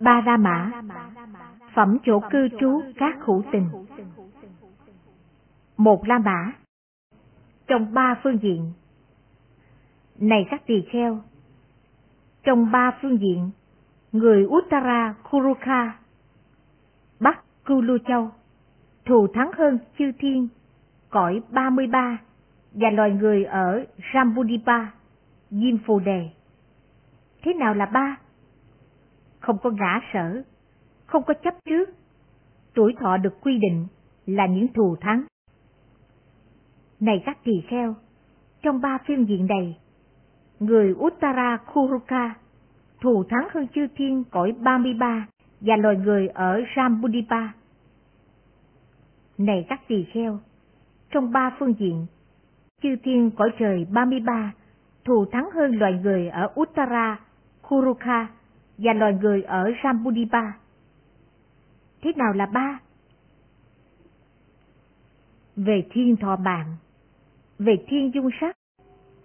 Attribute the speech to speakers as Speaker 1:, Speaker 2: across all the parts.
Speaker 1: Ba La Mã. Phẩm chỗ cư trú các hữu tình. Một La Mã. Trong ba phương diện. Này các tỳ kheo. Trong ba phương diện Người Uttara Kuruka Bắc Kulu Châu thù thắng hơn chư thiên cõi 33 và loài người ở Rambudipa, Diêm Phù Đề. Thế nào là ba? Không có ngã sở, không có chấp trước. Tuổi thọ được quy định là những thù thắng. Này các tỳ kheo, trong ba phương diện này, người Uttara Kuruka thù thắng hơn chư thiên cõi 33 và loài người ở Rambudipa. Này các tỳ kheo, trong ba phương diện, chư thiên cõi trời 33 thù thắng hơn loài người ở Uttara, Kuruka và loài người ở Rambudipa. Thế nào là ba? Về thiên thọ mạng, về thiên dung sắc,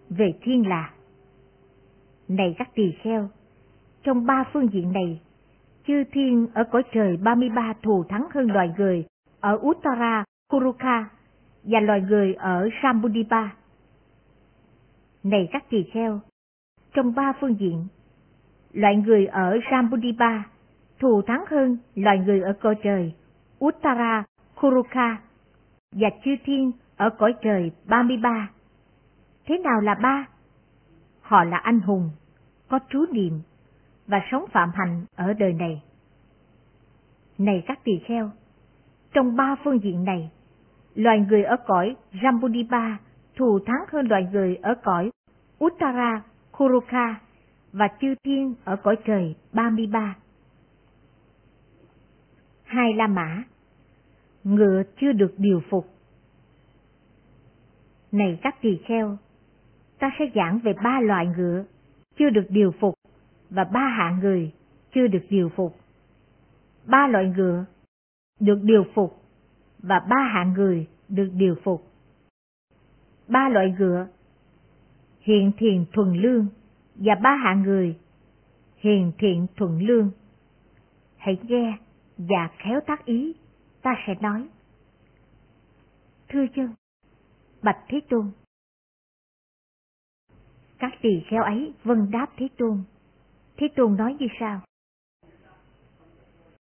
Speaker 1: về thiên lạc. Này các tỳ kheo, trong ba phương diện này, chư thiên ở cõi trời 33 thù thắng hơn loài người ở Uttara, Kuruka và loài người ở Sambudipa. Này các tỳ kheo, trong ba phương diện, loại người ở Jambudipa thù thắng hơn loài người ở cõi trời Uttara, Kuruka và chư thiên ở cõi trời 33. Thế nào là ba? Họ là anh hùng, có trú niệm và sống phạm hạnh ở đời này. Này các tỳ kheo, trong ba phương diện này, loài người ở cõi Jambudipa thù thắng hơn loài người ở cõi Uttara, Kuruka và chư thiên ở cõi trời 33. Hai La Mã Ngựa chưa được điều phục Này các tỳ kheo, ta sẽ giảng về ba loại ngựa chưa được điều phục và ba hạng người chưa được điều phục. Ba loại ngựa được điều phục và ba hạng người được điều phục. Ba loại ngựa hiện thiền thuần lương và ba hạng người hiền thiện thuận lương. Hãy nghe và khéo tác ý, ta sẽ nói. Thưa chân, Bạch Thế Tôn. Các tỳ kheo ấy vân đáp Thế Tôn. Thế Tôn nói như sau?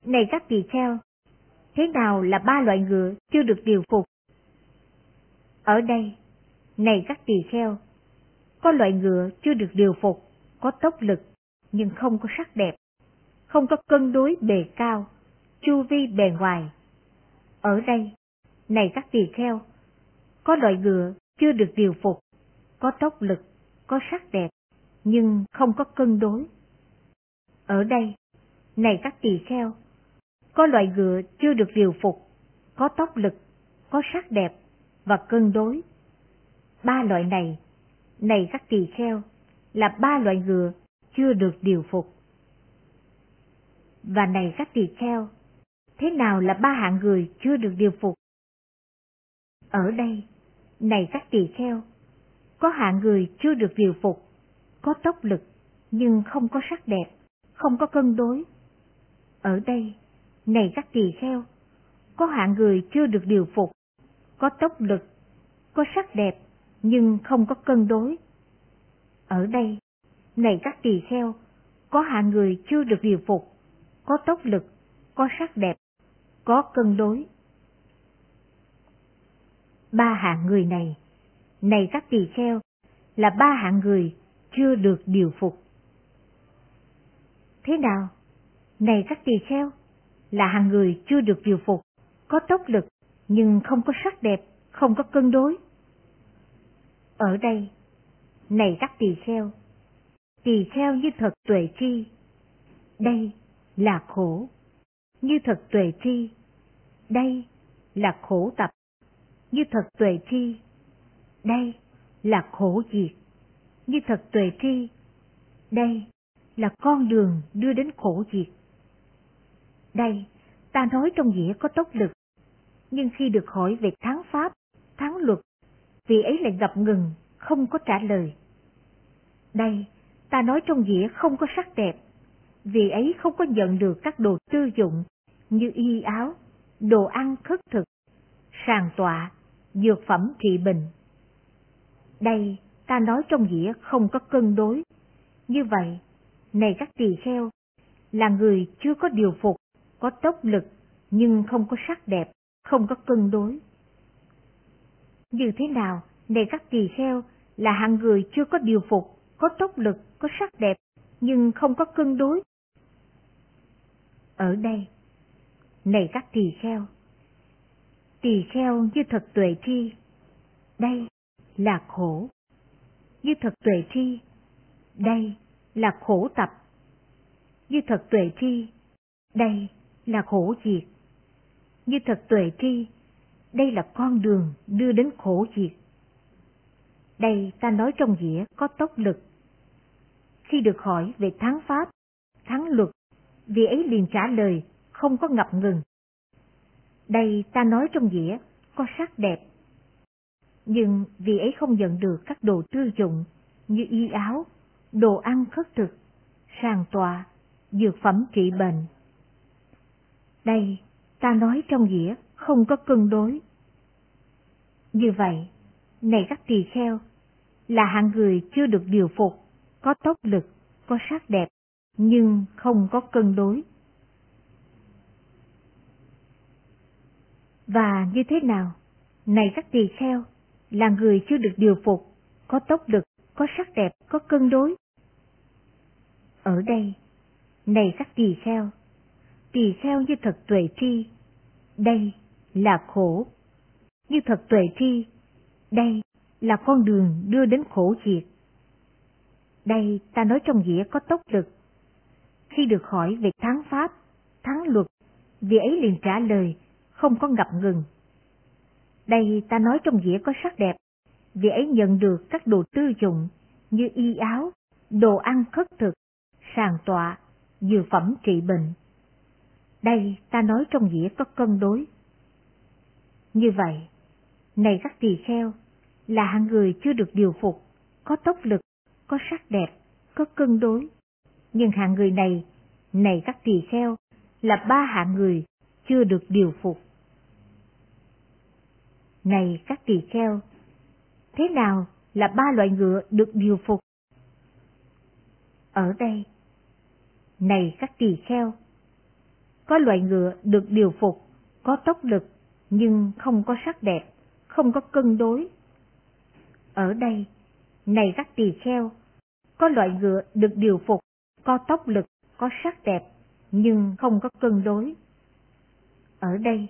Speaker 1: Này các tỳ kheo, thế nào là ba loại ngựa chưa được điều phục? Ở đây, này các tỳ kheo, có loại ngựa chưa được điều phục, có tốc lực, nhưng không có sắc đẹp, không có cân đối bề cao, chu vi bề ngoài. Ở đây, này các tỳ kheo, có loại ngựa chưa được điều phục, có tốc lực, có sắc đẹp, nhưng không có cân đối. Ở đây, này các tỳ kheo, có loại ngựa chưa được điều phục, có tốc lực, có sắc đẹp và cân đối. Ba loại này, này các tỳ kheo, là ba loại ngựa chưa được điều phục. Và này các tỳ kheo, thế nào là ba hạng người chưa được điều phục? Ở đây, này các tỳ kheo, có hạng người chưa được điều phục, có tốc lực nhưng không có sắc đẹp, không có cân đối. Ở đây, này các tỳ kheo, có hạng người chưa được điều phục, có tốc lực, có sắc đẹp nhưng không có cân đối. Ở đây, này các tỳ kheo, có hạng người chưa được điều phục, có tốc lực, có sắc đẹp, có cân đối. Ba hạng người này, này các tỳ kheo, là ba hạng người chưa được điều phục. Thế nào? Này các tỳ kheo, là hạng người chưa được điều phục, có tốc lực nhưng không có sắc đẹp, không có cân đối. Ở đây, này các tỳ kheo, tỳ kheo như thật tuệ tri, đây là khổ, như thật tuệ tri, đây là khổ tập, như thật tuệ tri, đây là khổ diệt, như thật tuệ tri, đây là con đường đưa đến khổ diệt. Đây, ta nói trong nghĩa có tốc lực, nhưng khi được hỏi về thắng pháp, thắng luật, vị ấy lại ngập ngừng, không có trả lời. Đây, ta nói trong dĩa không có sắc đẹp, vì ấy không có nhận được các đồ tư dụng như y áo, đồ ăn khất thực, sàn tọa, dược phẩm trị bệnh. Đây ta nói trong dĩa không có cân đối. Như vậy, này các tỳ kheo, là người chưa có điều phục, có tốc lực nhưng không có sắc đẹp, không có cân đối. Như thế nào, này các tỳ kheo, là hạng người chưa có điều phục, có tốc lực, có sắc đẹp, nhưng không có cân đối. Ở đây, này các tỳ kheo, tỳ kheo như thật tuệ tri, đây là khổ. Như thật tuệ tri, đây là khổ tập. Như thật tuệ tri, đây là khổ diệt. Như thật tuệ tri, đây là con đường đưa đến khổ diệt. Đây ta nói trong dĩa có tốc lực. Khi được hỏi về thắng pháp, thắng luật, vị ấy liền trả lời không có ngập ngừng. Đây ta nói trong dĩa có sắc đẹp. Nhưng vị ấy không nhận được các đồ tư dụng như y áo, đồ ăn khất thực, sàn tòa, dược phẩm trị bệnh. Đây ta nói trong dĩa không có cân đối. Như vậy, này các tỳ kheo, là hạng người chưa được điều phục, có tốc lực, có sắc đẹp, nhưng không có cân đối. Và như thế nào? Này các tỳ kheo, là người chưa được điều phục, có tốc lực, có sắc đẹp, có cân đối. Ở đây, này các tỳ kheo, tỳ kheo như thật tuệ tri, đây là khổ. Như thật tuệ tri, đây là con đường đưa đến khổ diệt. Đây ta nói trong nghĩa có tốc lực. Khi được hỏi về thắng pháp, thắng luật, vị ấy liền trả lời, không có ngập ngừng. Đây ta nói trong nghĩa có sắc đẹp, vị ấy nhận được các đồ tư dụng như y áo, đồ ăn khất thực, sàn tọa, dược phẩm trị bệnh. Đây ta nói trong nghĩa có cân đối. Như vậy, này các tỳ kheo, là hạng người chưa được điều phục, có tốc lực, có sắc đẹp, có cân đối. Nhưng hạng người này, này các tỳ kheo, là ba hạng người chưa được điều phục. Này các tỳ kheo, thế nào là ba loại ngựa được điều phục? Ở đây, này các tỳ kheo, có loại ngựa được điều phục, có tốc lực, nhưng không có sắc đẹp, không có cân đối, ở đây, này các tỳ kheo, có loại ngựa được điều phục, có tốc lực, có sắc đẹp, nhưng không có cân đối. Ở đây,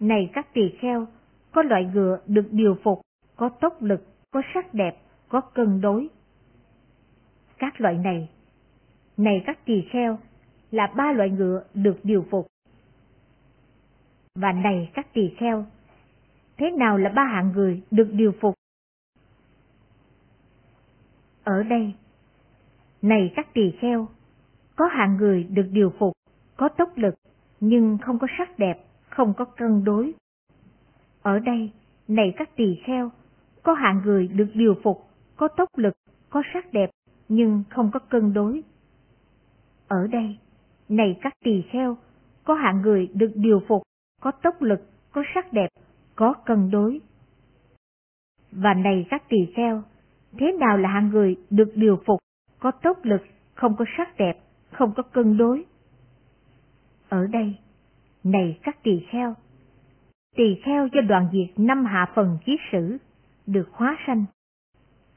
Speaker 1: này các tỳ kheo, có loại ngựa được điều phục, có tốc lực, có sắc đẹp, có cân đối. Các loại này, này các tỳ kheo, là ba loại ngựa được điều phục. Và này các tỳ kheo, thế nào là ba hạng người được điều phục? Ở đây, này các tỳ kheo, có hạng người được điều phục, có tốc lực, nhưng không có sắc đẹp, không có cân đối. Ở đây, này các tỳ kheo, có hạng người được điều phục, có tốc lực, có sắc đẹp, nhưng không có cân đối. Ở đây, này các tỳ kheo, có hạng người được điều phục, có tốc lực, có sắc đẹp, có cân đối. Và này các tỳ kheo, thế nào là hạng người được điều phục, có tốc lực, không có sắc đẹp, không có cân đối. Ở đây, này các tỳ kheo, tỳ kheo do đoàn diệt năm hạ phần ký sử, được hóa sanh.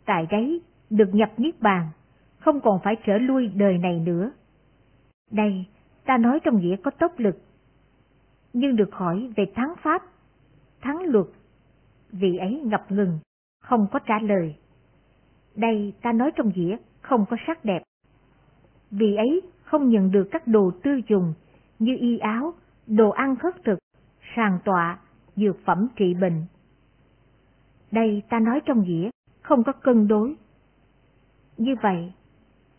Speaker 1: Tại đấy, được nhập niết bàn, không còn phải trở lui đời này nữa. Đây, ta nói trong nghĩa có tốc lực, nhưng được hỏi về thắng pháp, thắng luật, vị ấy ngập ngừng, không có trả lời. Đây ta nói trong dĩa, không có sắc đẹp. Vì ấy không nhận được các đồ tư dùng như y áo, đồ ăn khất thực, sàn tọa, dược phẩm trị bệnh. Đây ta nói trong dĩa, không có cân đối. Như vậy,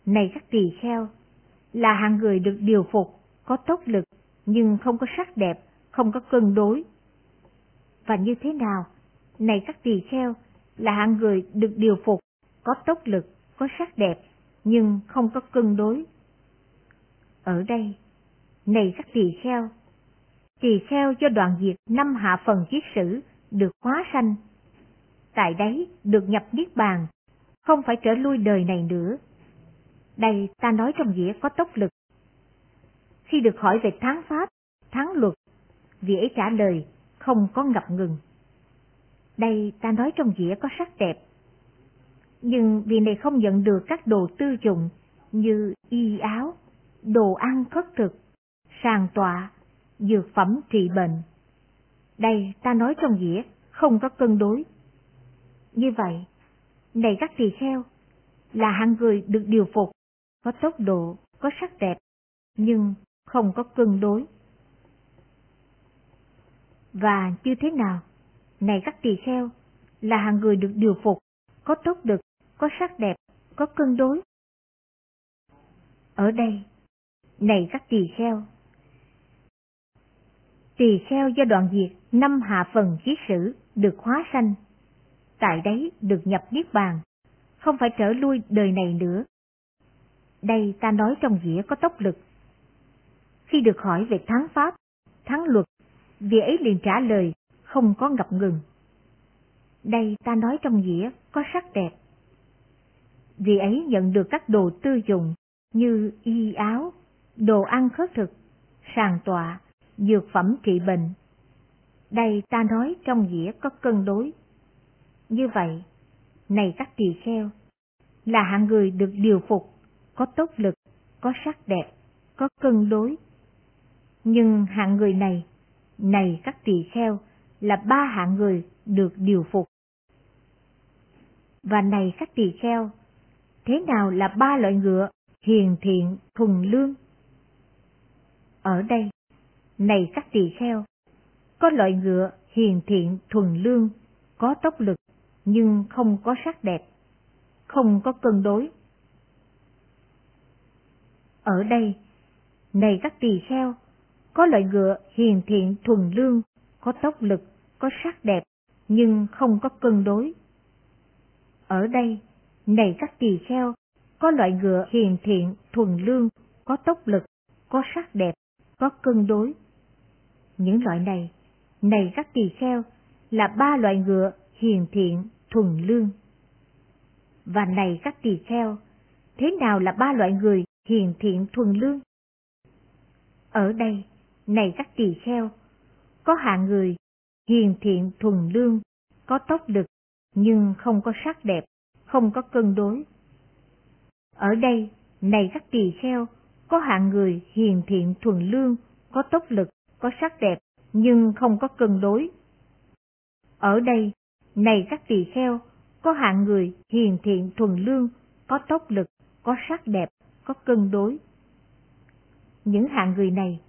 Speaker 1: này các tỳ kheo, là hạng người được điều phục, có tốc lực, nhưng không có sắc đẹp, không có cân đối. Và như thế nào? Này các tỳ kheo, là hạng người được điều phục, có tốc lực, có sắc đẹp, nhưng không có cân đối. Ở đây, này các tỳ kheo, tỳ kheo do đoạn diệt năm hạ phần kiết sử được hóa sanh. Tại đấy được nhập niết bàn, không phải trở lui đời này nữa. Đây ta nói trong nghĩa có tốc lực. Khi được hỏi về tháng pháp, tháng luật, vị ấy trả lời không có ngập ngừng. Đây ta nói trong dĩa có sắc đẹp. Nhưng vì này không nhận được các đồ tư dụng như y áo, đồ ăn khất thực, sàng tọa, dược phẩm trị bệnh. Đây ta nói trong dĩa không có cân đối. Như vậy, này các tỳ kheo, là hạng người được điều phục, có tốc độ, có sắc đẹp, nhưng không có cân đối. Và như thế nào? Này các tỳ kheo, là hàng người được điều phục, có tốt lực, có sắc đẹp, có cân đối. Ở đây, này các tỳ kheo, tỳ kheo do đoạn diệt năm hạ phần kiết sử được hóa sanh, tại đấy được nhập niết bàn, không phải trở lui đời này nữa. Đây ta nói trong dĩa có tốc lực. Khi được hỏi về thắng pháp, thắng luật, vị ấy liền trả lời không có ngập ngừng. Đây ta nói trong dĩa có sắc đẹp. Vì ấy nhận được các đồ tư dụng như y áo, đồ ăn khất thực, sàng tọa, dược phẩm trị bệnh. Đây ta nói trong dĩa có cân đối. Như vậy, này các tỳ kheo, là hạng người được điều phục, có tốt lực, có sắc đẹp, có cân đối. Nhưng hạng người này, này các tỳ kheo, là ba hạng người được điều phục. Và này các tỳ kheo, thế nào là ba loại ngựa hiền thiện thuần lương? Ở đây, này các tỳ kheo, có loại ngựa hiền thiện thuần lương, có tốc lực nhưng không có sắc đẹp, không có cân đối. Ở đây, này các tỳ kheo, có loại ngựa hiền thiện thuần lương, có tốc lực, có sắc đẹp, nhưng không có cân đối. Ở đây, này các tỳ kheo, có loại ngựa hiền thiện, thuần lương, có tốc lực, có sắc đẹp, có cân đối. Những loại này, này các tỳ kheo, là ba loại ngựa hiền thiện, thuần lương. Và này các tỳ kheo, thế nào là ba loại người hiền thiện thuần lương? Ở đây, này các tỳ kheo, có hạng người hiền thiện thuần lương, có tốc lực, nhưng không có sắc đẹp, không có cân đối. Ở đây, này các tỳ kheo, có hạng người hiền thiện thuần lương, có tốc lực, có sắc đẹp, nhưng không có cân đối. Ở đây, này các tỳ kheo, có hạng người hiền thiện thuần lương, có tốc lực, có sắc đẹp, có cân đối. Những hạng người này,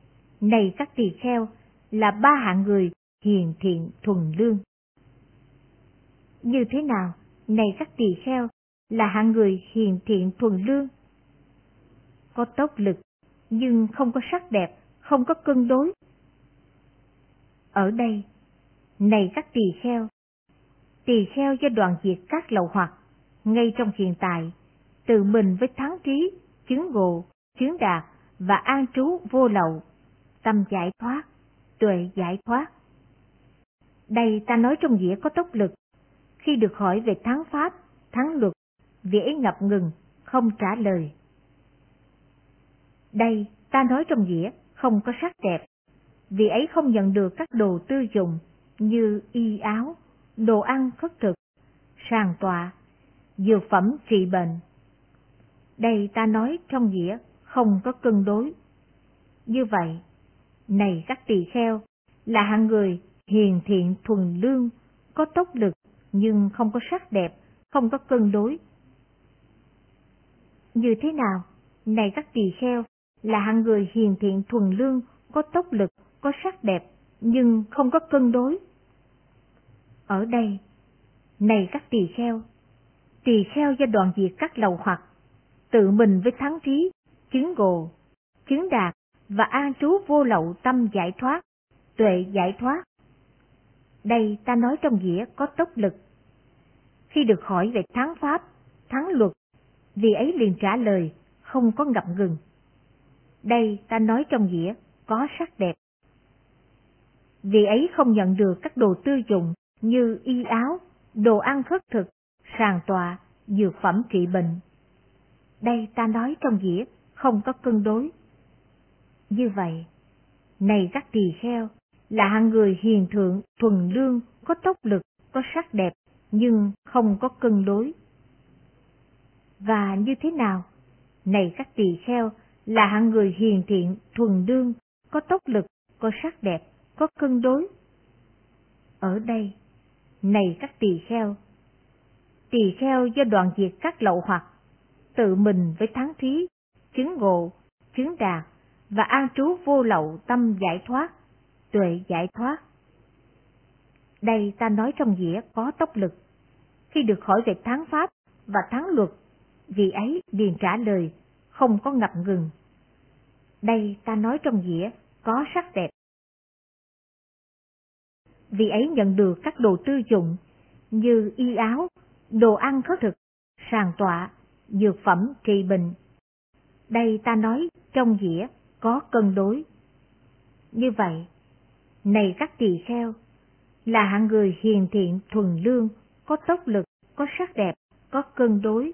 Speaker 1: này các tỳ kheo, là ba hạng người hiền thiện thuần lương. Như thế nào, này các tỳ kheo, là hạng người hiền thiện thuần lương? Có tốc lực, nhưng không có sắc đẹp, không có cân đối. Ở đây, này các tỳ kheo, tỳ kheo do đoàn diệt các lậu hoặc, ngay trong hiện tại, tự mình với thắng trí, chứng ngộ, chứng đạt và an trú vô lậu, tâm giải thoát, tuệ giải thoát. Đây ta nói trong nghĩa có tốc lực. Khi được hỏi về thắng pháp, thắng luật, vị ngập ngừng, không trả lời. Đây ta nói trong nghĩa không có sắc đẹp, vì ấy không nhận được các đồ tư dụng như y áo, đồ ăn khất thực, sàng tọa, dược phẩm trị bệnh. Đây ta nói trong nghĩa không có cân đối. Như vậy, này các tỳ kheo, là hạng người hiền thiện thuần lương, có tốc lực nhưng không có sắc đẹp, không có cân đối. Như thế nào? Này các tỳ kheo, là hạng người hiền thiện thuần lương, có tốc lực, có sắc đẹp, nhưng không có cân đối. Ở đây, này các tỳ kheo, tỳ kheo do đoạn diệt các lầu hoặc, tự mình với thắng trí, chứng ngộ, chứng đạt và an trú vô lậu tâm giải thoát, tuệ giải thoát. Đây ta nói trong nghĩa có tốc lực. Khi được hỏi về thắng pháp, thắng luật, vì ấy liền trả lời, không có ngập ngừng. Đây ta nói trong nghĩa có sắc đẹp. Vì ấy không nhận được các đồ tư dụng như y áo, đồ ăn khất thực, sàng tòa dược phẩm trị bệnh. Đây ta nói trong nghĩa không có cân đối. Như vậy, này các tỳ kheo, là hạng người hiền thượng, thuần lương, có tốc lực, có sắc đẹp, nhưng không có cân đối. Và như thế nào? Này các tỳ kheo, là hạng người hiền thiện, thuần lương, có tốc lực, có sắc đẹp, có cân đối. Ở đây, này các tỳ kheo, tỳ kheo do đoạn diệt các lậu hoặc, tự mình với thắng thí, chứng ngộ, chứng đạt và an trú vô lậu tâm giải thoát, tuệ giải thoát. Đây ta nói trong nghĩa có tốc lực. Khi được hỏi về thắng pháp và thắng luật, vì ấy liền trả lời, không có ngập ngừng. Đây ta nói trong nghĩa có sắc đẹp. Vì ấy nhận được các đồ tư dụng như y áo, đồ ăn khất thực, sàn tọa, dược phẩm trị bệnh. Đây ta nói trong nghĩa có cân đối. Như vậy, này các tỳ kheo, là hạng người hiền thiện thuần lương, có tốc lực, có sắc đẹp, có cân đối.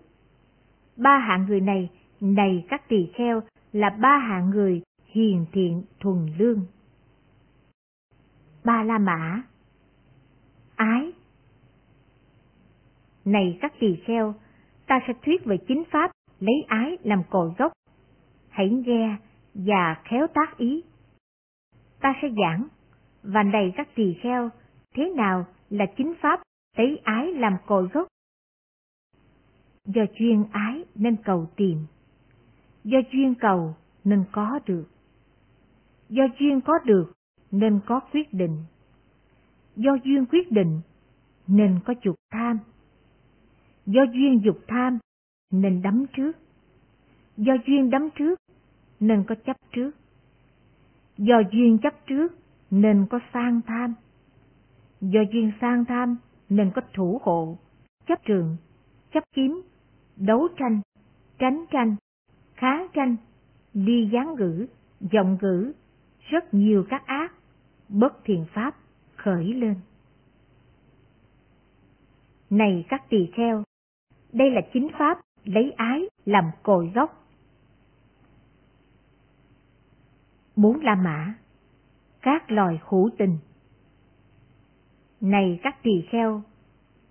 Speaker 1: Ba hạng người này, này các tỳ kheo, là ba hạng người hiền thiện thuần lương. Ba La Mã Ái Này các tỳ kheo, ta sẽ thuyết về chính pháp lấy ái làm cội gốc. Hãy nghe và khéo tác ý. Ta sẽ giảng, và này các tỳ kheo, thế nào là chính pháp lấy ái làm cội gốc? Do chuyên ái nên cầu tìm, do duyên cầu nên có được, do duyên có được nên có quyết định, do duyên quyết định nên có dục tham, do duyên dục tham nên đắm trước, do duyên đắm trước nên có chấp trước, do duyên chấp trước nên có sang tham, do duyên sang tham nên có thủ hộ, chấp trường, chấp kiếm, đấu tranh, tránh tranh, kháng tranh, đi gián ngữ, giọng ngữ, rất nhiều các ác, bất thiện pháp khởi lên. Này các tỳ kheo, đây là chính pháp lấy ái làm cội gốc. Bốn La Mã Các loài hữu tình Này các tỳ kheo,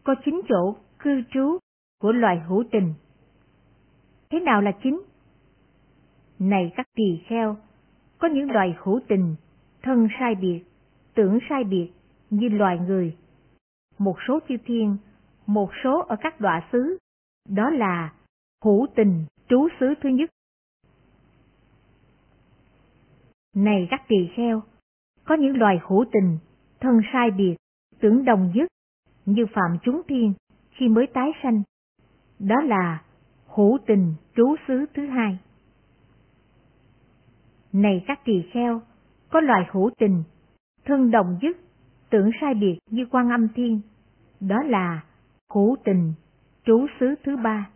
Speaker 1: có chính chỗ cư trú của loài hữu tình. Thế nào là chính? Này các tỳ kheo, có những loài hữu tình, thân sai biệt, tưởng sai biệt như loài người. Một số chư thiên, một số ở các đọa xứ, đó là hữu tình trú xứ thứ nhất. Này các tỳ kheo, có những loài hữu tình, thân sai biệt, tưởng đồng dứt, như phạm chúng thiên khi mới tái sanh. Đó là hữu tình trú xứ thứ hai. Này các tỳ kheo, có loài hữu tình, thân đồng dứt, tưởng sai biệt như quan âm thiên. Đó là hữu tình trú xứ thứ ba.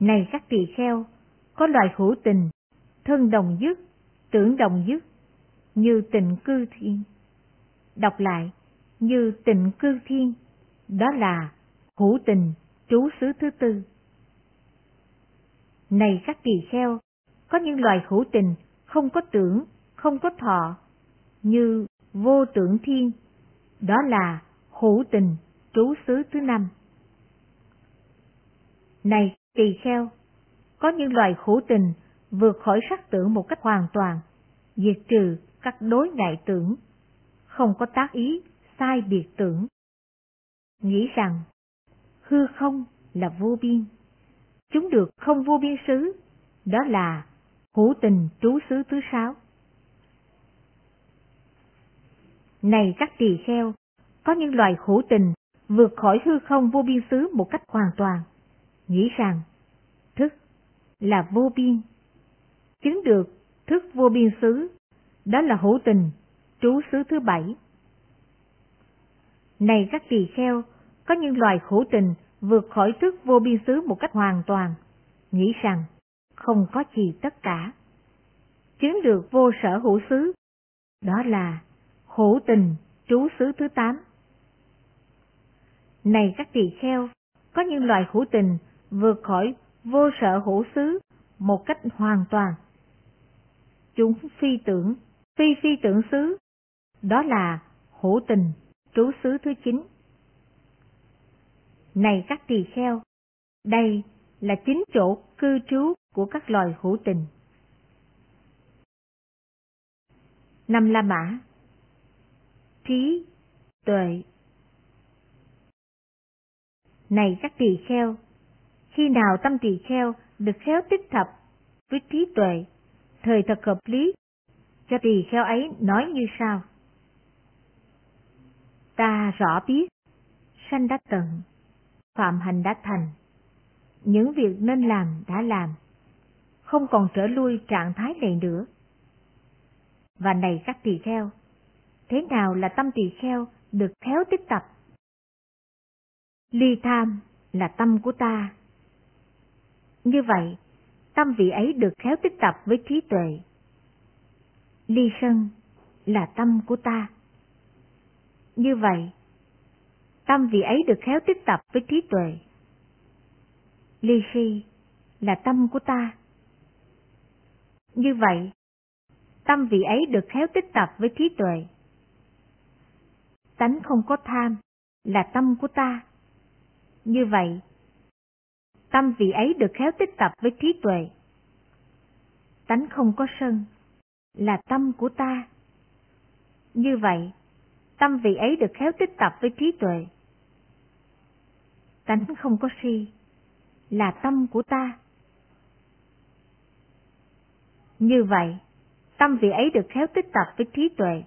Speaker 1: Này các tỳ kheo, có loài hữu tình, thân đồng dứt, tưởng đồng dứt, như tình cư thiên. Đọc lại, như tình cư thiên, đó là hữu tình, trú xứ thứ tư. Này các tỳ kheo, có những loài hữu tình không có tưởng, không có thọ, như vô tưởng thiên, đó là hữu tình, trú xứ thứ năm. Này tỳ kheo, có những loài hữu tình vượt khỏi sắc tưởng một cách hoàn toàn, diệt trừ các đối ngại tưởng, không có tác ý sai biệt tưởng. Nghĩ rằng hư không là vô biên, chúng được không vô biên xứ, đó là hữu tình trú xứ thứ sáu. Này các tỳ kheo, có những loài hữu tình vượt khỏi hư không vô biên xứ một cách hoàn toàn, nghĩ rằng thức là vô biên. Chứng được thức vô biên xứ, đó là hữu tình, trú xứ thứ bảy. Này các tỳ kheo, có những loài hữu tình vượt khỏi thức vô biên xứ một cách hoàn toàn, nghĩ rằng không có gì tất cả. Chứng được vô sở hữu xứ, đó là hữu tình trú xứ thứ tám. Này các tỳ kheo, có những loài hữu tình vượt khỏi vô sở hữu xứ một cách hoàn toàn. Chúng phi tưởng, phi phi tưởng xứ, đó là hữu tình trú xứ thứ chín. Này các tỳ kheo, đây là chính chỗ cư trú của các loài hữu tình. Năm La Mã Trí, tuệ Này các tỳ kheo, khi nào tâm tỳ kheo được khéo tích thập với trí tuệ, thời thật hợp lý, cho tỳ kheo ấy nói như sau. Ta rõ biết, sanh đã tận, phạm hành đã thành, những việc nên làm đã làm, không còn trở lui trạng thái này nữa. Và này các tỳ kheo, thế nào là tâm tỳ kheo được khéo tích tập? Ly tham là tâm của ta. Như vậy, tâm vị ấy được khéo tích tập với trí tuệ. Ly sân là tâm của ta. Như vậy, tâm vị ấy được khéo tích tập với trí tuệ. Ly si là tâm của ta. Như vậy, tâm vị ấy được khéo tích tập với trí tuệ. Tánh không có tham là tâm của ta. Như vậy, tâm vị ấy được khéo tích tập với trí tuệ. Tánh không có sân là tâm của ta. Như vậy, tâm vị ấy được khéo tích tập với trí tuệ. Tánh không có si là tâm của ta. Như vậy, tâm vị ấy được khéo tích tập với trí tuệ.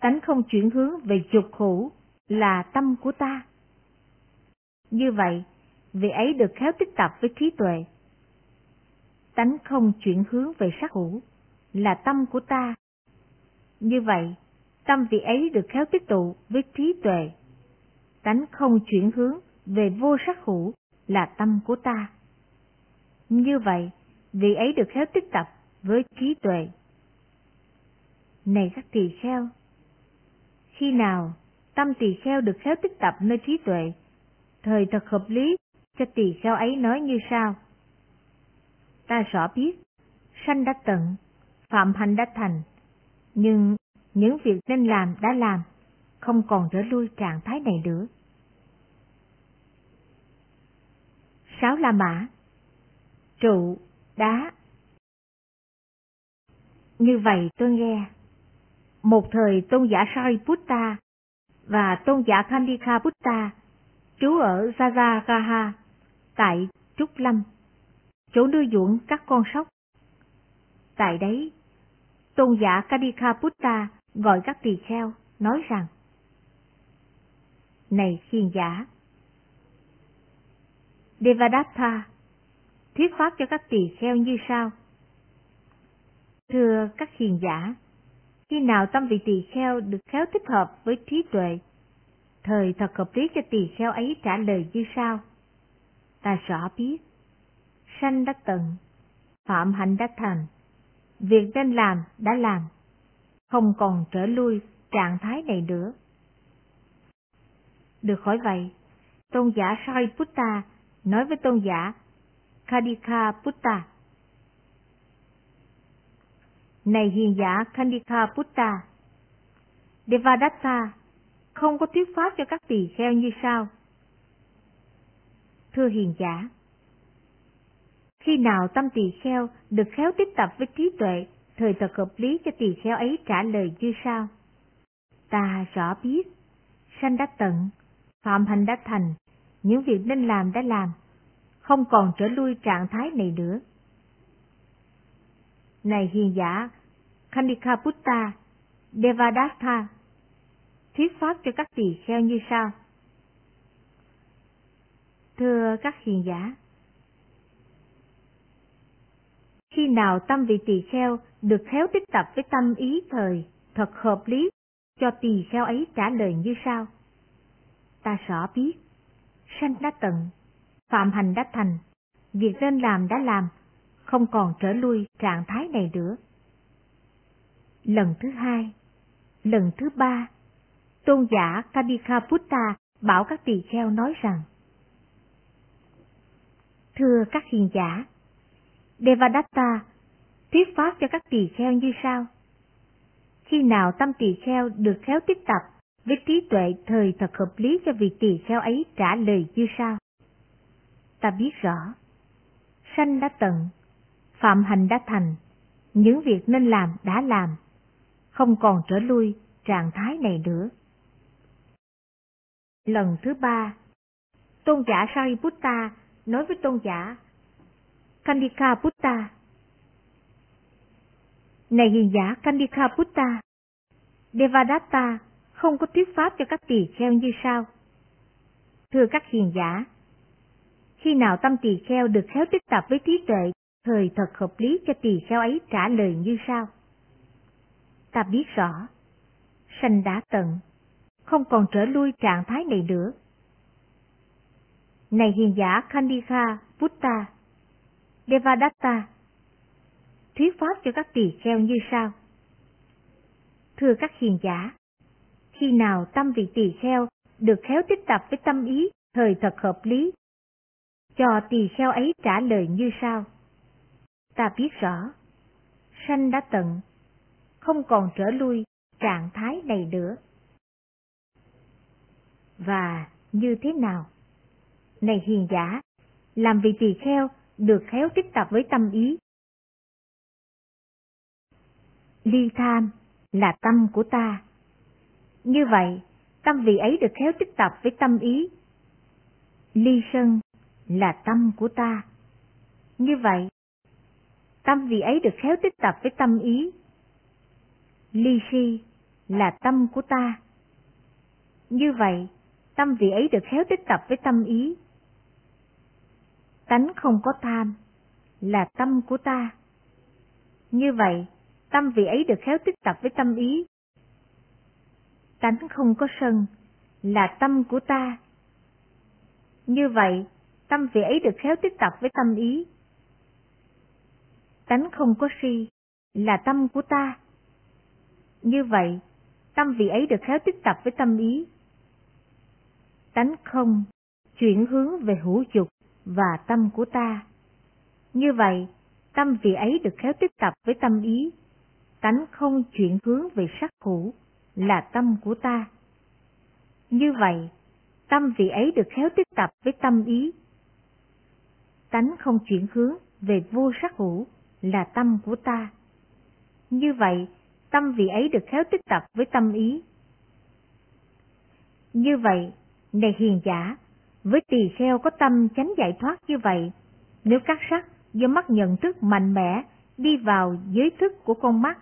Speaker 1: Tánh không chuyển hướng về dục hữu là tâm của ta. Như vậy, vị ấy được khéo tích tập với trí tuệ. Tánh không chuyển hướng về sắc hữu là tâm của ta. Như vậy, tâm vị ấy được khéo tích tụ với trí tuệ. Tánh không chuyển hướng về vô sắc hữu là tâm của ta. Như vậy, vị ấy được khéo tích tập với trí tuệ. Này các tỳ kheo, khi nào tâm tỳ kheo được khéo tích tập nơi trí tuệ, thời thật hợp lý cho tỳ kheo ấy nói như sau. Ta rõ biết, sanh đã tận, phạm hành đã thành, nhưng những việc nên làm đã làm, không còn trở lui trạng thái này nữa. Sáu La Mã Trụ, đá Như vậy tôi nghe. Một thời tôn giả Sariputta và tôn giả Khandika Buddha trú ở Jajagaha tại Trúc Lâm, chỗ nuôi dưỡng các con sóc. Tại đấy, tôn giả Kadika gọi các tỳ kheo, nói rằng Này khiên giả, Devadatta thuyết pháp cho các tỳ kheo như sau. Thưa các hiền giả, khi nào tâm vị tỳ kheo được khéo thích hợp với trí tuệ, thời thật hợp lý cho tỳ kheo ấy trả lời như sau. Ta rõ biết, sanh đã tận, phạm hạnh đã thành, việc nên làm đã làm, không còn trở lui trạng thái này nữa. Được khỏi vậy, tôn giả Sariputta nói với tôn giả Kadika Putta. Này hiền giả Khandika Putta, Devadatta không có thuyết pháp cho các tỳ kheo như sau. Thưa hiền giả, khi nào tâm tỳ kheo được khéo tiếp tập với trí tuệ, thời thật hợp lý cho tỳ kheo ấy trả lời như sau. Ta rõ biết, sanh đã tận, phạm hành đã thành, những việc nên làm đã làm, không còn trở lui trạng thái này nữa. Này hiền giả, Khandikaputta, Devadatta, thuyết pháp cho các tỳ kheo như sau. Thưa các hiền giả, khi nào tâm vị tỳ kheo được khéo tích tập với tâm ý thời thật hợp lý cho tỳ kheo ấy trả lời như sau. Ta rõ biết, sanh đã tận, phạm hành đã thành, việc nên làm đã làm, không còn trở lui trạng thái này nữa. Lần thứ hai, lần thứ ba, tôn giả Kadikaputta bảo các tỳ kheo nói rằng Thưa các hiền giả, Devadatta thuyết pháp cho các tỳ kheo như sau. Khi nào tâm tỳ kheo được khéo tiếp tập với trí tuệ thời thật hợp lý cho vị tỳ kheo ấy trả lời như sau. Ta biết rõ, sanh đã tận, phạm hành đã thành, những việc nên làm đã làm, không còn trở lui trạng thái này nữa. Lần thứ ba, tôn giả Sariputta nói với tôn giả Kandika Putta. Này hiền giả Kandika Putta, Devadatta không có thuyết pháp cho các tỳ kheo như sau. Thưa các hiền giả, khi nào tâm tỳ kheo được khéo tích tập với trí tuệ, thời thật hợp lý cho tỳ kheo ấy trả lời như sau. Ta biết rõ, sanh đã tận, không còn trở lui trạng thái này nữa. Này hiền giả Khandika Putta, Devadatta, thuyết pháp cho các tỳ kheo như sau. Thưa các hiền giả, khi nào tâm vị tỳ kheo được khéo tích tập với tâm ý thời thật hợp lý, cho tỳ kheo ấy trả lời như sau. Ta biết rõ, sanh đã tận, không còn trở lui trạng thái này nữa. Và như thế nào? Này hiền giả, làm vị tỳ kheo được khéo tích tập với tâm ý. Ly tham là tâm của ta. Như vậy, tâm vị ấy được khéo tích tập với tâm ý. Ly sân là tâm của ta. Như vậy, tâm vị ấy được khéo tích tập với tâm ý. Ly si là tâm của ta. Như vậy, tâm vị ấy được khéo tích tập với tâm ý. Tánh không có tham là tâm của ta. Như vậy, tâm vị ấy được khéo tích tập với tâm ý. Tánh không có sân là tâm của ta. Như vậy, tâm vị ấy được khéo tích tập với tâm ý. Tánh không có si là tâm của ta. Như vậy, tâm vị ấy được khéo tích tập với tâm ý. Tánh không chuyển hướng về hữu dục và tâm của ta. Như vậy, tâm vị ấy được khéo tích tập với tâm ý, tánh không chuyển hướng về sắc hữu là tâm của ta. Như vậy, tâm vị ấy được khéo tích tập với tâm ý, tánh không chuyển hướng về vô sắc hữu là tâm của ta. Như vậy, tâm vị ấy được khéo tích tập với tâm ý. Như vậy, này hiền giả, với tỳ kheo có tâm chánh giải thoát như vậy, nếu các sắc do mắt nhận thức mạnh mẽ đi vào giới thức của con mắt,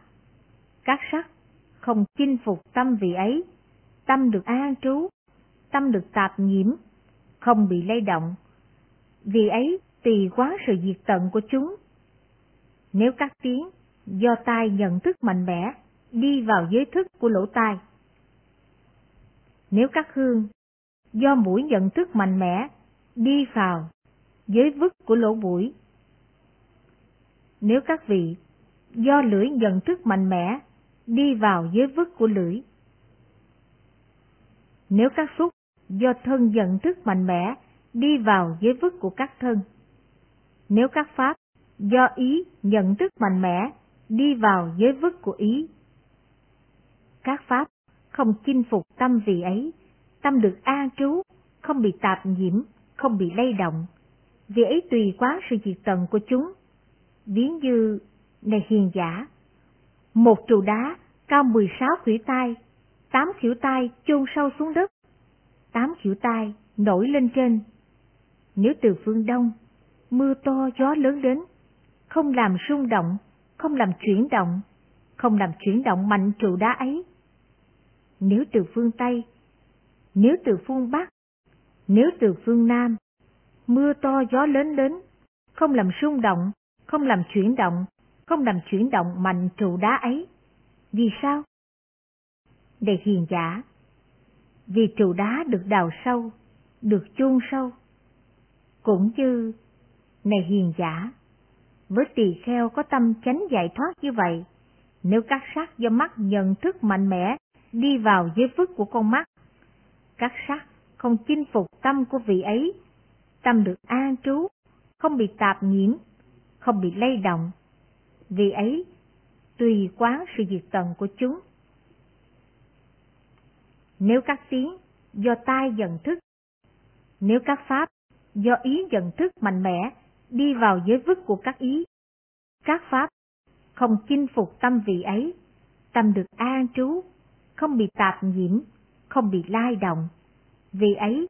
Speaker 1: các sắc không chinh phục tâm vị ấy, tâm được an trú, tâm được tạp nhiễm, không bị lay động. Vì ấy tùy quá sự diệt tận của chúng. Nếu các tiếng do tai nhận thức mạnh mẽ đi vào giới thức của lỗ tai. Nếu các hương do mũi nhận thức mạnh mẽ, đi vào giới vức của lỗ mũi. Nếu các vị do lưỡi nhận thức mạnh mẽ, đi vào giới vức của lưỡi. Nếu các xúc do thân nhận thức mạnh mẽ, đi vào giới vức của các thân. Nếu các pháp do ý nhận thức mạnh mẽ, đi vào giới vức của ý. Các pháp không chinh phục tâm vị ấy tâm được an trú, không bị tạp nhiễm, không bị lay động, vì ấy tùy quá sự diệt tận của chúng. Ví như, này hiền giả, một trụ đá cao 16 khỉu tay, tám khỉu tay chôn sâu xuống đất, tám khỉu tay nổi lên trên. Nếu từ phương đông, mưa to gió lớn đến, không làm rung động, không làm chuyển động, không làm chuyển động mạnh trụ đá ấy. Nếu từ phương Tây, nếu từ phương Bắc, nếu từ phương Nam, mưa to gió lớn đến, không làm rung động, không làm chuyển động, không làm chuyển động mạnh trụ đá ấy. Vì sao? Để hiền giả, vì trụ đá được đào sâu, được chôn sâu. Cũng như Này hiền giả, với tỳ kheo có tâm chánh giải thoát như vậy, nếu các sắc do mắt nhận thức mạnh mẽ đi vào giới phức của con mắt, các sắc không chinh phục tâm của vị ấy, tâm được an trú, không bị tạp nhiễm, không bị lay động. Vì ấy, tùy quán sự diệt tận của chúng. Nếu các tiếng do tai dần thức, nếu các pháp do ý dần thức mạnh mẽ đi vào giới vức của các ý, các pháp không chinh phục tâm vị ấy, tâm được an trú, không bị tạp nhiễm, không bị lai động. Vì ấy,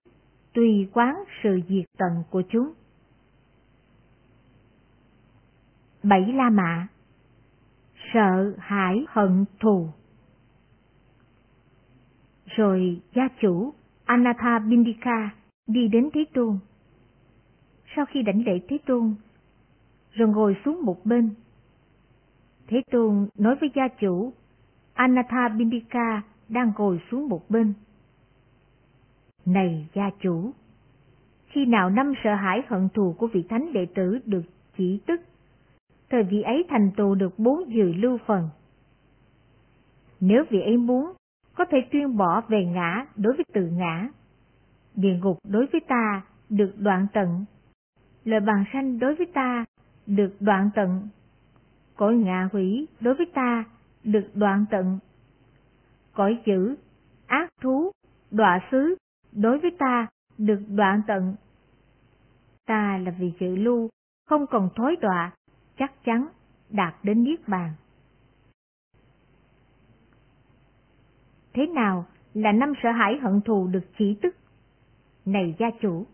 Speaker 1: tùy quán sự diệt tận của chúng. Bảy La Mã Sợ hãi hận thù Rồi gia chủ Anatha Bindika đi đến Thế Tôn. Sau khi đảnh lễ Thế Tôn, rồi ngồi xuống một bên. Thế Tôn nói với gia chủ Anatha Bindika đang ngồi xuống một bên. Này gia chủ, khi nào năm sợ hãi hận thù của vị thánh đệ tử được chỉ tức, thời vị ấy thành tù được bốn dự lưu phần. Nếu vị ấy muốn, có thể tuyên bỏ về ngã đối với tự ngã. Địa ngục đối với ta được đoạn tận. Lời bàn sanh đối với ta được đoạn tận. Cõi ngạ hủy đối với ta được đoạn tận. Cõi dữ, ác thú, đọa xứ đối với ta được đoạn tận. Ta là vì chữ lưu, không còn thối đọa, chắc chắn đạt đến Niết Bàn. Thế nào là năm sợ hãi hận thù được chỉ tức? Này gia chủ,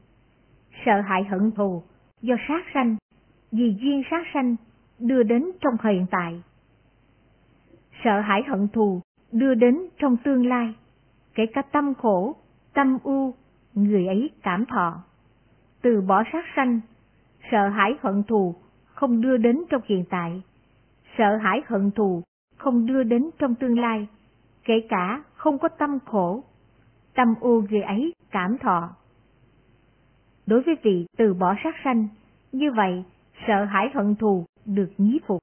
Speaker 1: sợ hãi hận thù do sát sanh, vì duyên sát sanh đưa đến trong hiện tại. Sợ hãi hận thù đưa đến trong tương lai, kể cả tâm khổ, tâm u, người ấy cảm thọ. Từ bỏ sát sanh, sợ hãi hận thù không đưa đến trong hiện tại, sợ hãi hận thù không đưa đến trong tương lai, kể cả không có tâm khổ, tâm u người ấy cảm thọ. Đối với vị từ bỏ sát sanh, như vậy sợ hãi hận thù được nhí phục.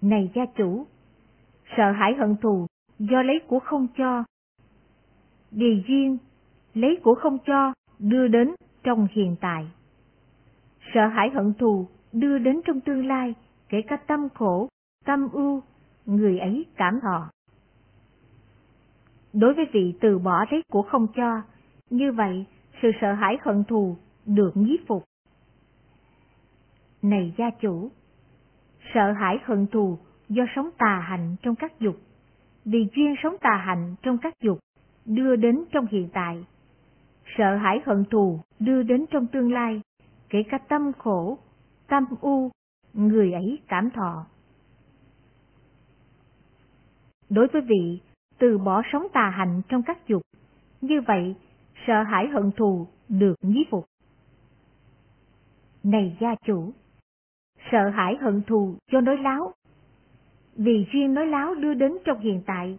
Speaker 1: Này gia chủ, sợ hãi hận thù do lấy của không cho. đề duyên, lấy của không cho đưa đến trong hiện tại. Sợ hãi hận thù đưa đến trong tương lai, kể cả tâm khổ, tâm ưu, người ấy cảm thọ. Đối với vị từ bỏ lấy của không cho, như vậy sự sợ hãi hận thù được nhiếp phục. Này gia chủ, sợ hãi hận thù do sống tà hạnh trong các dục, vì duyên sống tà hạnh trong các dục đưa đến trong hiện tại. Sợ hãi hận thù đưa đến trong tương lai, kể cả tâm khổ, tâm u, người ấy cảm thọ. Đối với vị từ bỏ sống tà hạnh trong các dục, như vậy sợ hãi hận thù được nhí phục. Này gia chủ, sợ hãi hận thù cho nói láo. Vì duyên nói láo đưa đến trong hiện tại,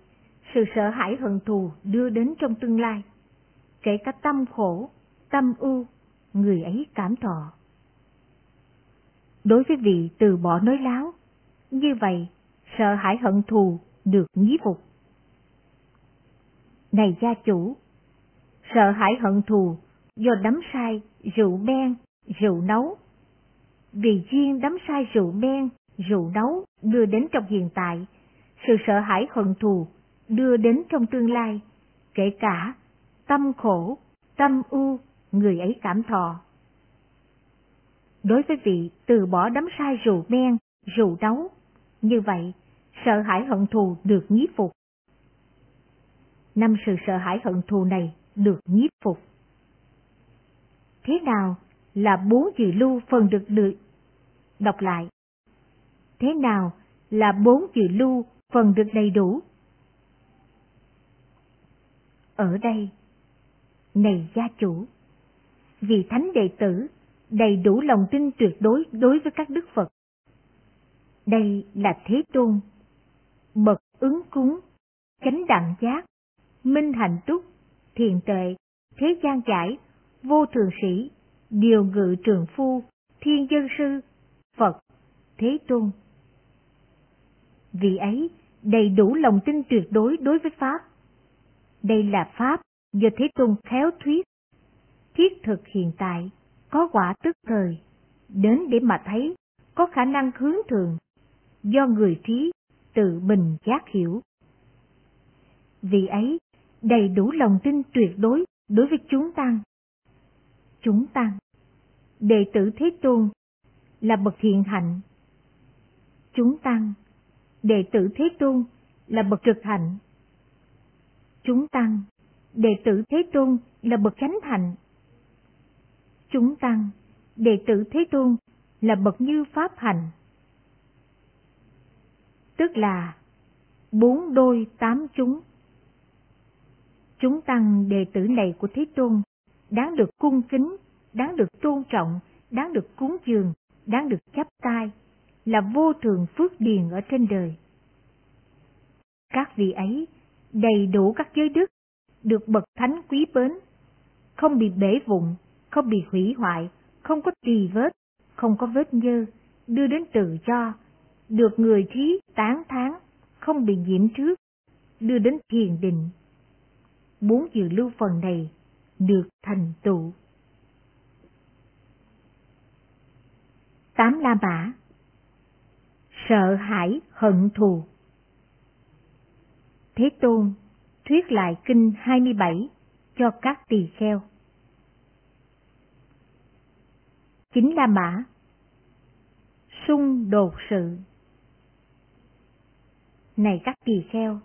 Speaker 1: sự sợ hãi hận thù đưa đến trong tương lai. Kể cả tâm khổ, tâm ưu, người ấy cảm thọ. Đối với vị từ bỏ nói láo, như vậy sợ hãi hận thù được nhí phục. Này gia chủ, sợ hãi hận thù do đắm sai rượu men, rượu nấu. Vì duyên đắm sai rượu men, rượu nấu đưa đến trong hiện tại, sự sợ hãi hận thù đưa đến trong tương lai, kể cả tâm khổ, tâm u, người ấy cảm thọ. Đối với vị từ bỏ đắm sai rượu men, rượu nấu, như vậy, sợ hãi hận thù được nhiếp phục. Năm sự sợ hãi hận thù này được nhiếp phục. Thế nào là bốn dự lưu phần được được đọc lại? Thế nào là bốn dự lưu phần được đầy đủ? Ở đây, này gia chủ, vì thánh đệ tử đầy đủ lòng tin tuyệt đối đối với các đức Phật. Đây là Thế Tôn, bậc ứng cúng, chánh đẳng giác, minh hạnh túc, thiền tệ, thế gian giải, vô thường sĩ, điều ngự trường phu, thiên dân sư, Phật, Thế Tôn. Vì ấy đầy đủ lòng tin tuyệt đối đối với Pháp. Đây là Pháp do Thế Tôn khéo thuyết, thiết thực hiện tại, có quả tức thời, đến để mà thấy, có khả năng hướng thường, do người trí tự mình giác hiểu. Vì ấy, đầy đủ lòng tin tuyệt đối đối với chúng tăng. Chúng tăng, đệ tử Thế Tôn là bậc thiện hạnh. Chúng tăng, đệ tử Thế Tôn là bậc trực hạnh. Chúng tăng, đệ tử Thế Tôn là bậc chánh hạnh. Chúng tăng, đệ tử Thế Tôn là bậc như pháp hành. Tức là bốn đôi tám chúng. Chúng tăng đệ tử này của Thế Tôn đáng được cung kính, đáng được tôn trọng, đáng được cúng dường, đáng được chắp tay, là vô thường phước điền ở trên đời. Các vị ấy đầy đủ các giới đức, được bậc thánh quý bến, không bị bể vụn, không bị hủy hoại, không có tì vết, không có vết nhơ, đưa đến tự do, được người thí tán thán, không bị nhiễm trước, đưa đến thiền định. Bốn dự lưu phần này được thành tựu. Tám La Mã Sợ hãi hận thù Thế Tôn thuyết lại kinh 27 cho các tỳ kheo. Chính La Mã Xung đột sự Này các tỳ kheo,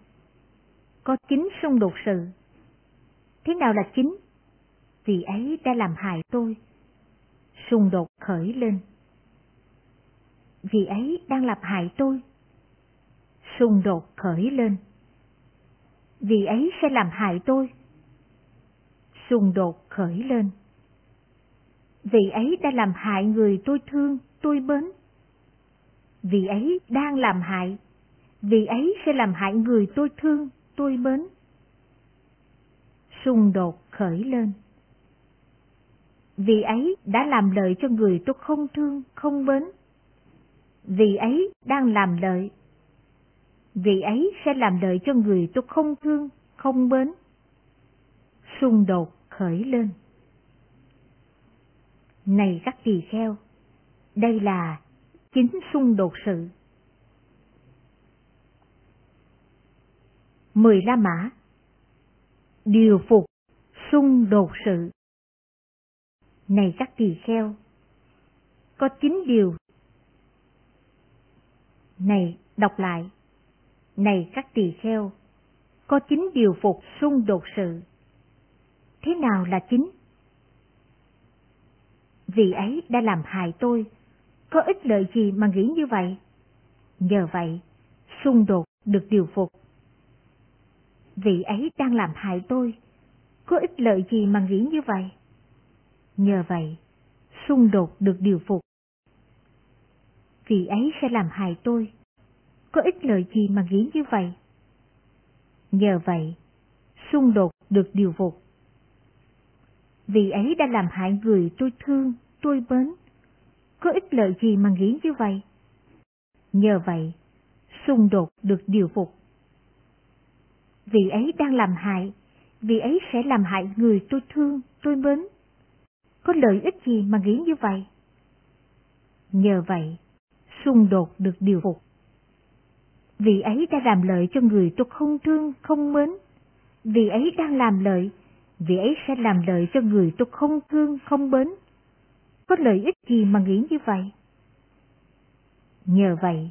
Speaker 1: có chính xung đột sự. Thế nào là chính? Vì ấy đã làm hại tôi. Xung đột khởi lên vì ấy đang làm hại tôi. Xung đột khởi lên. Vì ấy sẽ làm hại tôi. Xung đột khởi lên. Vì ấy đã làm hại người tôi thương, tôi mến. Vì ấy đang làm hại. Vì ấy sẽ làm hại người tôi thương, tôi mến. Xung đột khởi lên. Vì ấy đã làm lợi cho người tôi không thương, không mến vì ấy đang làm lợi. Vì ấy sẽ làm lợi cho người tôi không thương, không mến. Xung đột khởi lên. Này các tỳ kheo, đây là chính xung đột sự. Mười La Mã Điều phục xung đột sự Này các tỳ kheo, có chín điều này, đọc lại. Này các tỳ kheo, có chính điều phục xung đột sự. Thế nào là chính? Vì ấy đã làm hại tôi, có ích lợi gì mà nghĩ như vậy? Nhờ vậy, xung đột được điều phục. Vị ấy đang làm hại tôi, có ích lợi gì mà nghĩ như vậy? Nhờ vậy, xung đột được điều phục vì ấy sẽ làm hại tôi. Có ích lợi gì mà nghĩ như vậy? Nhờ vậy, xung đột được điều phục. Vì ấy đã làm hại người tôi thương, tôi mến. Có ích lợi gì mà nghĩ như vậy? Nhờ vậy, xung đột được điều phục. Vì ấy đang làm hại, vì ấy sẽ làm hại người tôi thương, tôi mến. Có lợi ích gì mà nghĩ như vậy? Nhờ vậy, xung đột được điều phục. Vì ấy đã làm lợi cho người tôi không thương, không mến. Vì ấy đang làm lợi, vì ấy sẽ làm lợi cho người tôi không thương, không mến. Có lợi ích gì mà nghĩ như vậy? Nhờ vậy,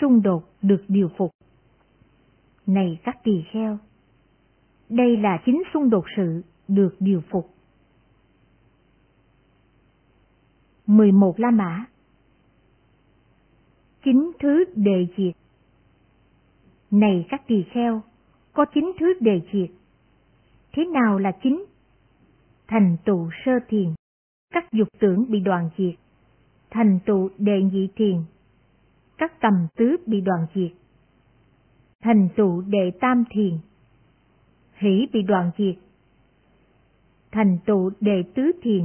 Speaker 1: xung đột được điều phục. Này các tỳ kheo, đây là chính xung đột sự được điều phục. 11 La Mã chính thứ đề diệt. Này các tỳ kheo, có chính thứ đề diệt. Thế nào là chính? Thành tụ sơ thiền, các dục tưởng bị đoàn diệt. Thành tụ đề nhị thiền, các tầm tứ bị đoàn diệt. Thành tụ đệ tam thiền, hỷ bị đoàn diệt. Thành tụ đệ tứ thiền,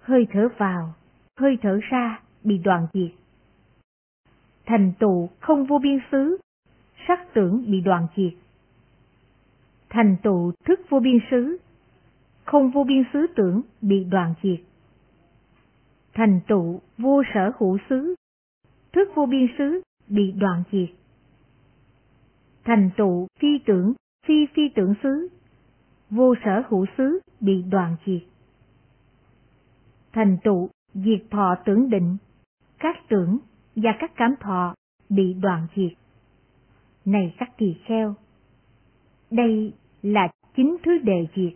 Speaker 1: hơi thở vào, hơi thở ra bị đoàn diệt. Thành tựu không vô biên xứ, sắc tưởng bị đoạn diệt. Thành tựu thức vô biên xứ, không vô biên xứ tưởng bị đoạn diệt. Thành tựu vô sở hữu xứ, thức vô biên xứ bị đoạn diệt. Thành tựu phi tưởng, phi phi tưởng xứ, vô sở hữu xứ bị đoạn diệt. Thành tựu diệt thọ tưởng định, các tưởng và các cảm thọ bị đoạn diệt. Này các tỳ kheo, đây là chính thứ đề diệt.